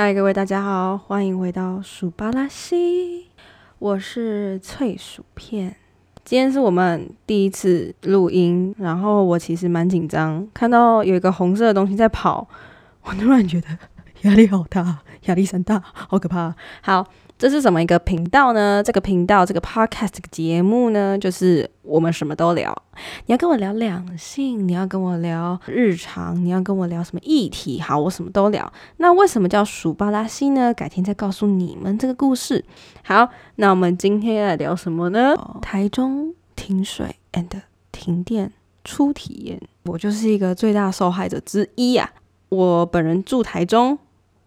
嗨，各位大家好，欢迎回到薯巴拉西，我是脆薯片。今天是我们第一次录音，然后我其实蛮紧张，看到有一个红色的东西在跑，我突然觉得 压力好大，压力山大，好可怕。好。这是什么一个频道呢？这个频道这个 podcast 这个节目呢，就是我们什么都聊。你要跟我聊两性，你要跟我聊日常，你要跟我聊什么议题？好，我什么都聊。那为什么叫鼠巴拉西呢？改天再告诉你们这个故事。好，那我们今天要来聊什么呢？台中停水 and 停电初体验，我就是一个最大受害者之一呀。我本人住台中。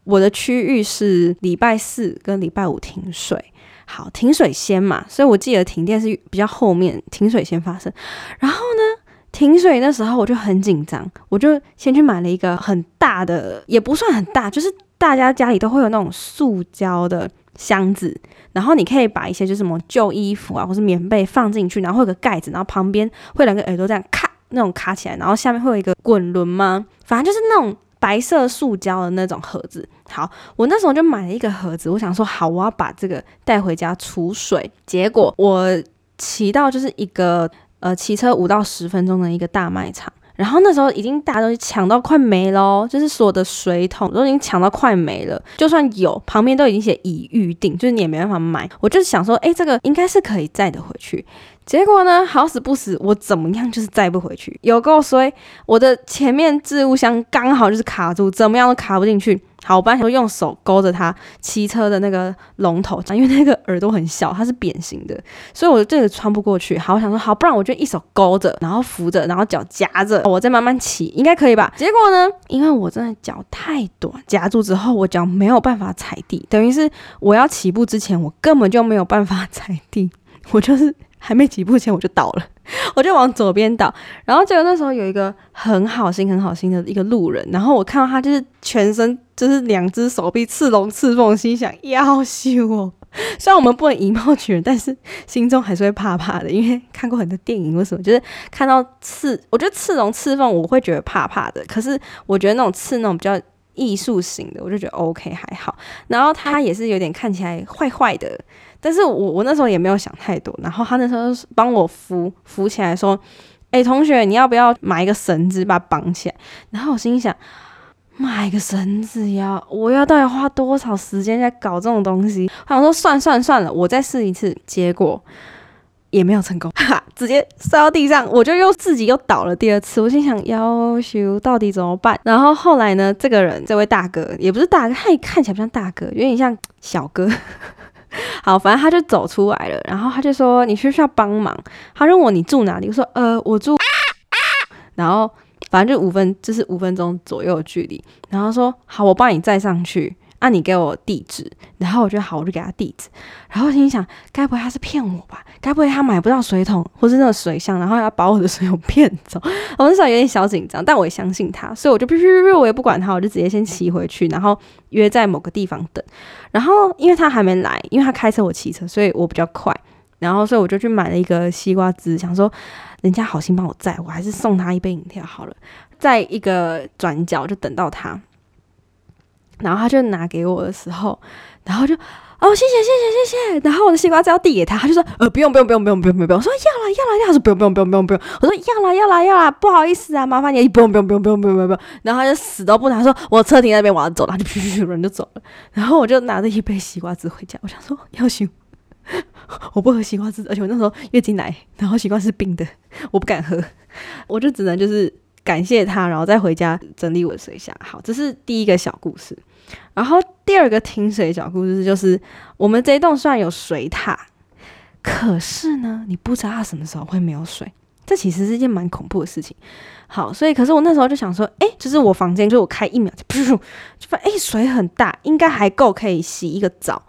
我的区域是礼拜四跟礼拜五停水，好停水先嘛，所以我记得停电是比较后面停水先发生。然后呢，停水那时候我就很紧张，我就先去买了一个很大的，也不算很大，就是大家家里都会有那种塑胶的箱子，然后你可以把一些就是什么旧衣服啊或是棉被放进去，然后会有个盖子，然后旁边会两个耳朵这样卡那种卡起来，然后下面会有一个滚轮吗？反正就是那种。白色塑胶的那种盒子，好，我那时候就买了一个盒子，我想说好，我要把这个带回家储水。结果我骑到就是一个呃骑车五到十分钟的一个大卖场，然后那时候已经大家都抢到快没了，就是所有的水桶都已经抢到快没了，就算有，旁边都已经写已预定，就是你也没办法买。我就是想说，哎，这个应该是可以载得回去。结果呢，好死不死，我怎么样就是载不回去，有够衰！我的前面置物箱刚好就是卡住，怎么样都卡不进去。好，我本来想用手勾着它，骑车的那个龙头，因为那个耳朵很小，它是扁形的，所以我这个穿不过去。好，我想说好，不然我就一手勾着，然后扶着，然后脚夹着，我再慢慢骑，应该可以吧？结果呢，因为我真的脚太短，夹住之后我脚没有办法踩地，等于是我要起步之前，我根本就没有办法踩地，我就是。还没几步前我就倒了，我就往左边倒，然后结果那时候有一个很好心、很好心的一个路人，然后我看到他就是全身就是两只手臂刺龙刺凤，心想要羞哦。虽然我们不能以貌取人，但是心中还是会怕怕的，因为看过很多电影，为什么就是看到刺，我觉得刺龙刺凤我会觉得怕怕的，可是我觉得那种刺那种比较艺术型的，我就觉得 OK 还好。然后他也是有点看起来坏坏的。但是我我那时候也没有想太多，然后他那时候帮我扶扶起来，说：“哎，同学，你要不要买一个绳子把它绑起来？”然后我心想，买个绳子要我要到底花多少时间在搞这种东西？我想说算算算了，我再试一次，结果也没有成功，哈，直接摔到地上，我就又自己又倒了第二次。我心想，要求到底怎么办？然后后来呢，这个人这位大哥也不是大哥，他看起来不像大哥，有点像小哥。好，反正他就走出来了，然后他就说：“你需不需要帮忙？”他问我：“你住哪里？”我说：“呃，我住……”然后反正就五分，就是五分钟左右距离。然后说：“好，我帮你载上去。”啊，你给我地址，然后我就好，我就给他地址。然后心想，该不会他是骗我吧？该不会他买不到水桶或是那个水箱，然后要把我的水桶 骗走？我那时候有点小紧张，但我也相信他，所以我就哔哔哔，我也不管他，我就直接先骑回去，然后约在某个地方等。然后因为他还没来，因为他开车我骑车，所以我比较快。然后所以我就去买了一个西瓜汁，想说人家好心帮我载，我还是送他一杯饮料好了。在一个转角就等到他。然后他就拿给我的时候，然后就哦谢谢谢谢谢谢，然后我的西瓜汁要递给他，他就说呃不用不用不用不用不用不用，我说要了要了要，说不用不用。不用不用不用，我说要了要了要啦，不好意思啊，麻烦你不用不用不用不用不用不用，然后他就死都不拿，说我车停那边我要走了，就噗噗噗人就走了，然后我就拿着一杯西瓜汁回家，我想说要行，我不喝西瓜汁，而且我那时候月经来，然后西瓜是冰的，我不敢喝，我就只能就是感谢他，然后再回家整理我的水箱。好，这是第一个小故事。然后第二个停水小故事就是，我们这一栋虽然有水塔，可是呢，你不知道它什么时候会没有水，这其实是一件蛮恐怖的事情。好，所以可是我那时候就想说，哎，就是我房间，就我开一秒就噗，就发现哎水很大，应该还够可以洗一个澡。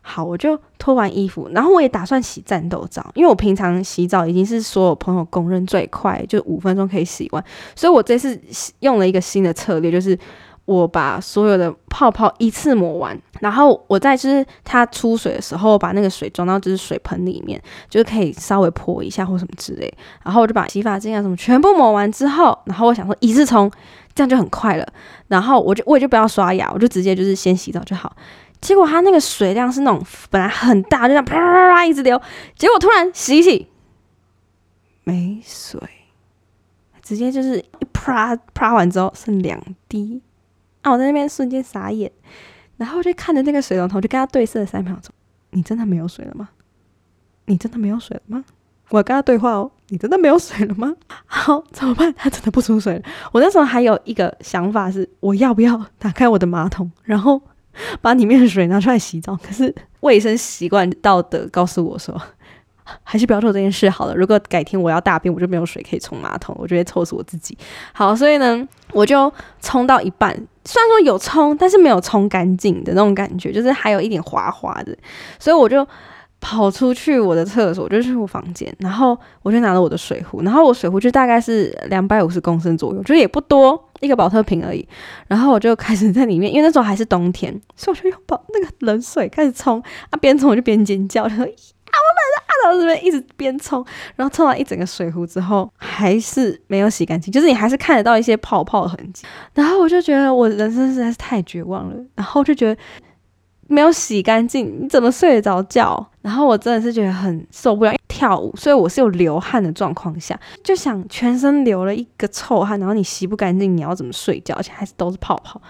好，我就脱完衣服，然后我也打算洗战斗澡，因为我平常洗澡已经是所有朋友公认最快，就五分钟可以洗完。所以我这次用了一个新的策略，就是。我把所有的泡泡一次抹完，然后我在就是它出水的时候，把那个水装到就是水盆里面，就是可以稍微泼一下或什么之类。然后我就把洗发精啊什么全部抹完之后，然后我想说一次冲，这样就很快了。然后我就我也就不要刷牙，我就直接就是先洗澡就好。结果它那个水量是那种本来很大，就这样啪啪啪一直流，结果突然洗一洗没水，直接就是一啪啪完之后剩两滴。啊！我在那边瞬间傻眼，然后就看着那个水龙头，就跟他对视了三秒钟。你真的没有水了吗？你真的没有水了吗？我跟他对话哦。你真的没有水了吗？好，怎么办？他真的不出水了。我那时候还有一个想法是，我要不要打开我的马桶，然后 把里面的水拿出来洗澡？可是卫生习惯道德告诉我说。还是不要做这件事好了。如果改天我要大便，我就没有水可以冲马桶，我就会臭死我自己。好，所以呢，我就冲到一半，虽然说有冲，但是没有冲干净的那种感觉，就是还有一点滑滑的。所以我就跑出去我的厕所，就去我房间，然后我就拿了我的水壶，然后我水壶就大概是两百五十公升左右，就是也不多，一个保特瓶而已。然后我就开始在里面，因为那时候还是冬天，所以我就用保那个冷水开始冲啊，边冲我就边尖叫，就说。我然后这边一直边冲，然后冲完一整个水壶之后，还是没有洗干净，就是你还是看得到一些泡泡的痕迹。然后我就觉得我人生实在是太绝望了，然后就觉得没有洗干净，你怎么睡得着觉？然后我真的是觉得很受不了，跳舞，所以我是有流汗的状况下，就想全身流了一个臭汗，然后你洗不干净，你要怎么睡觉？而且还是都是泡泡。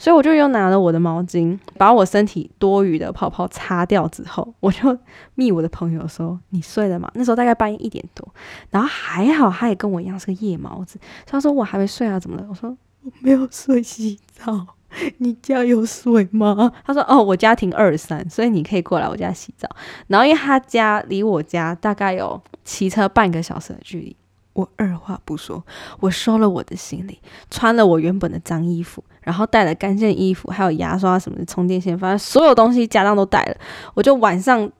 所以我就又拿了我的毛巾，把我身体多余的泡泡擦掉之后，我就密我的朋友说：“你睡了吗？”那时候大概半夜一点多，然后还好他也跟我一样是个夜猫子，他说：“我还没睡啊，怎么了？”我说：“我没有睡洗澡，你家有水吗？”他说：“哦，我家停二三，所以你可以过来我家洗澡。”然后因为他家离我家大概有骑车半个小时的距离。我二话不说，我收了我的行李，穿了我原本的脏衣服，然后带了干净衣服，还有牙刷什么的，充电线，反正所有东西家当都带了。我就晚上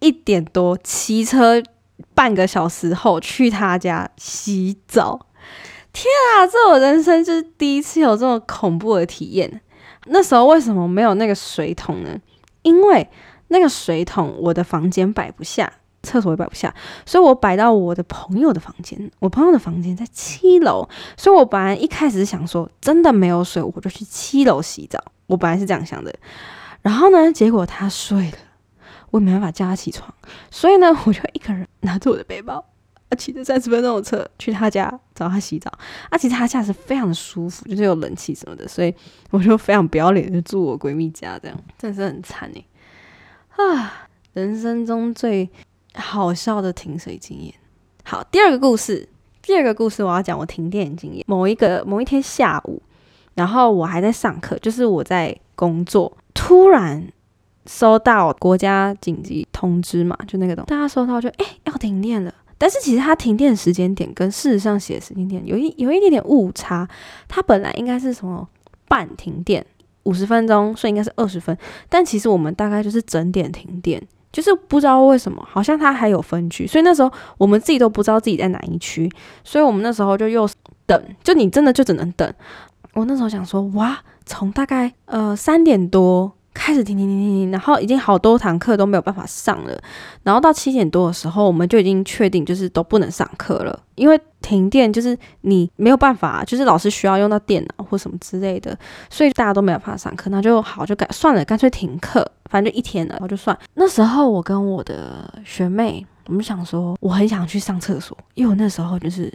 一点多骑车半个小时后去他家洗澡。天啊，这我人生就是第一次有这么恐怖的体验。那时候为什么没有那个水桶呢？因为那个水桶我的房间摆不下。厕所也摆不下，所以我摆到我的朋友的房间。我朋友的房间在七楼，所以我本来一开始想说，真的没有水，我就去七楼洗澡。我本来是这样想的。然后呢，结果他睡了，我也没办法叫他起床，所以呢，我就一个人拿着我的背包，啊，骑着三十分钟的车去他家找他洗澡。啊，其实他家是非常的舒服，就是有冷气什么的，所以我就非常不要脸的住我闺蜜家，这样真的是很惨哎。啊，人生中最。好笑的停水经验。好，第二个故事，第二个故事我要讲我停电经验。某一个某一天下午，然后我还在上课，就是我在工作，突然收到国家紧急通知嘛，就那个东，大家收到就哎要停电了。但是其实它停电时间点跟事实上写的时间点有一有一点点误差，它本来应该是什么半停电五十分钟，所以应该是二十分，但其实我们大概就是整点停电。就是不知道为什么，好像它还有分区，所以那时候我们自己都不知道自己在哪一区，所以我们那时候就又等，就你真的就只能等。我那时候想说，哇，从大概呃三点多。开始停停停停停，然后已经好多堂课都没有办法上了，然后到七点多的时候，我们就已经确定就是都不能上课了，因为停电就是你没有办法，就是老师需要用到电脑或什么之类的，所以大家都没有办法上课，那就好就干算了，干脆停课，反正就一天了，然后就算。那时候我跟我的学妹，我们想说，我很想去上厕所，因为我那时候就是。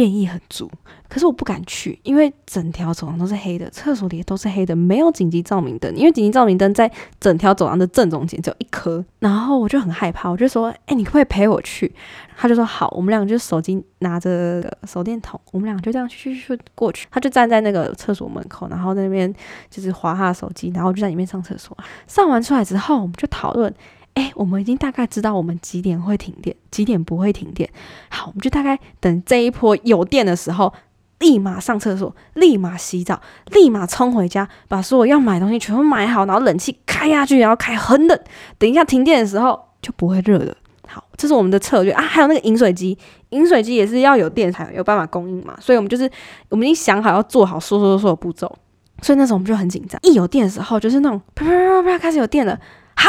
变异很足，可是我不敢去，因为整条走廊都是黑的，厕所里都是黑的，没有紧急照明灯，因为紧急照明灯在整条走廊的正中间只有一颗，然后我就很害怕，我就说：“哎，你可不可以陪我去？”他就说：“好。”我们两个就手机拿着手电筒，我们两个就这样去去去过去。他就站在那个厕所门口，然后在那边就是划他的手机，然后就在里面上厕所。上完出来之后，我们就讨论。哎，我们已经大概知道我们几点会停电，几点不会停电。好，我们就大概等这一波有电的时候，立马上厕所，立马洗澡，立马冲回家，把所有要买东西全部买好，然后冷气开下去，然后开很冷。等一下停电的时候就不会热了。好，这是我们的策略啊。还有那个饮水机，饮水机也是要有电才有办法供应嘛。所以我们就是我们已经想好要做好说说说的步骤。所以那时候我们就很紧张。一有电的时候，就是那种啪啪啪啪啪开始有电了，好，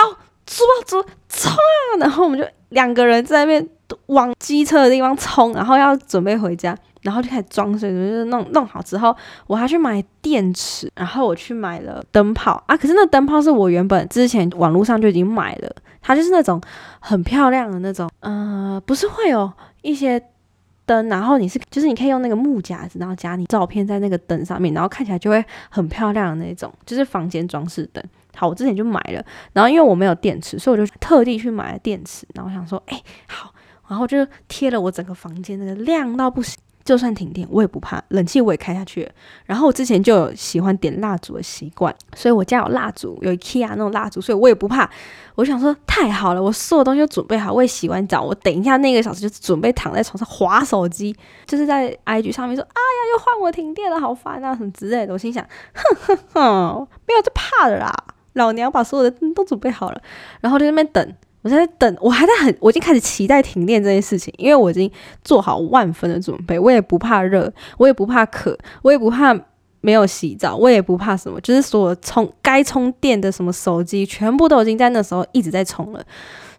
猪爆猪冲啊！然后我们就两个人在那边往机车的地方冲，然后要准备回家。然后就开始装水，就是弄弄好之后，我还去买电池，然后我去买了灯泡啊。可是那灯泡是我原本之前网络上就已经买了，它就是那种很漂亮的那种，呃，不是会有一些灯，然后你是就是你可以用那个木夹子，然后夹你照片在那个灯上面，然后看起来就会很漂亮的那种，就是房间装饰灯。好，我之前就买了，然后因为我没有电池，所以我就特地去买了电池，然后想说，哎，好，然后就贴了我整个房间，那个亮到不行。就算停电，我也不怕，冷气我也开下去。然后我之前就有喜欢点蜡烛的习惯，所以我家有蜡烛，有 IKEA 那种蜡烛，所以我也不怕。我想说，太好了，我所有东西都准备好，我也洗完澡，我等一下那个小时就准备躺在床上划手机，就是在 IG 上面说，哎呀，又换我停电了，好烦啊，什么之类的。我心想，哼哼哼，没有这怕的啦，老娘把所有的都准备好了，然后在那边等。我在等，我还在很，我已经开始期待停电这件事情，因为我已经做好万分的准备，我也不怕热，我也不怕渴，我也不怕没有洗澡，我也不怕什么，就是所有充该充电的什么手机，全部都已经在那时候一直在充了，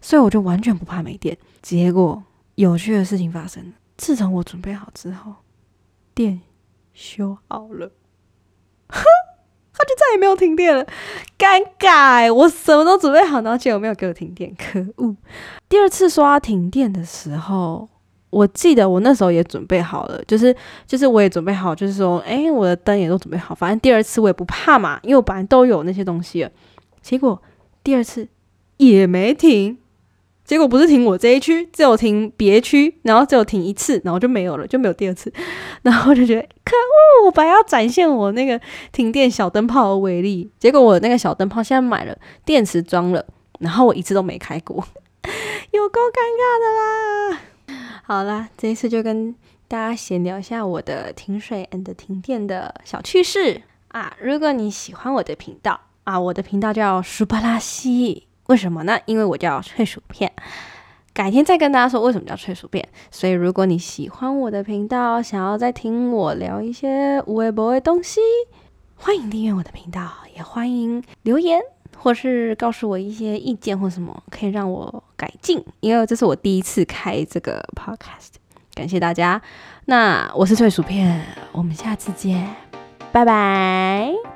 所以我就完全不怕没电。结果有趣的事情发生了，自从我准备好之后，电修好了。哼 他就再也没有停电了，尴尬！我什么都准备好，然后结果没有给我停电，可恶！第二次说要停电的时候，我记得我那时候也准备好了，就是就是我也准备好，就是说，哎，我的灯也都准备好，反正第二次我也不怕嘛，因为我本来都有那些东西了。结果第二次也没停。结果不是停我这一区，只有停别区，然后只有停一次，然后就没有了，就没有第二次。然后就觉得可恶，我本来要展现我那个停电小灯泡的威力，结果我那个小灯泡现在买了电池装了，然后我一次都没开过，有够尴尬的啦。好啦，这一次就跟大家闲聊一下我的停水 and 停电的小趣事啊。如果你喜欢我的频道啊，我的频道叫舒巴拉西。为什么呢？因为我叫脆薯片，改天再跟大家说为什么叫脆薯片。所以如果你喜欢我的频道，想要再听我聊一些无微博的东西，欢迎订阅我的频道，也欢迎留言或是告诉我一些意见或什么可以让我改进。因为这是我第一次开这个 podcast，感谢大家。那我是脆薯片，我们下次见，拜拜。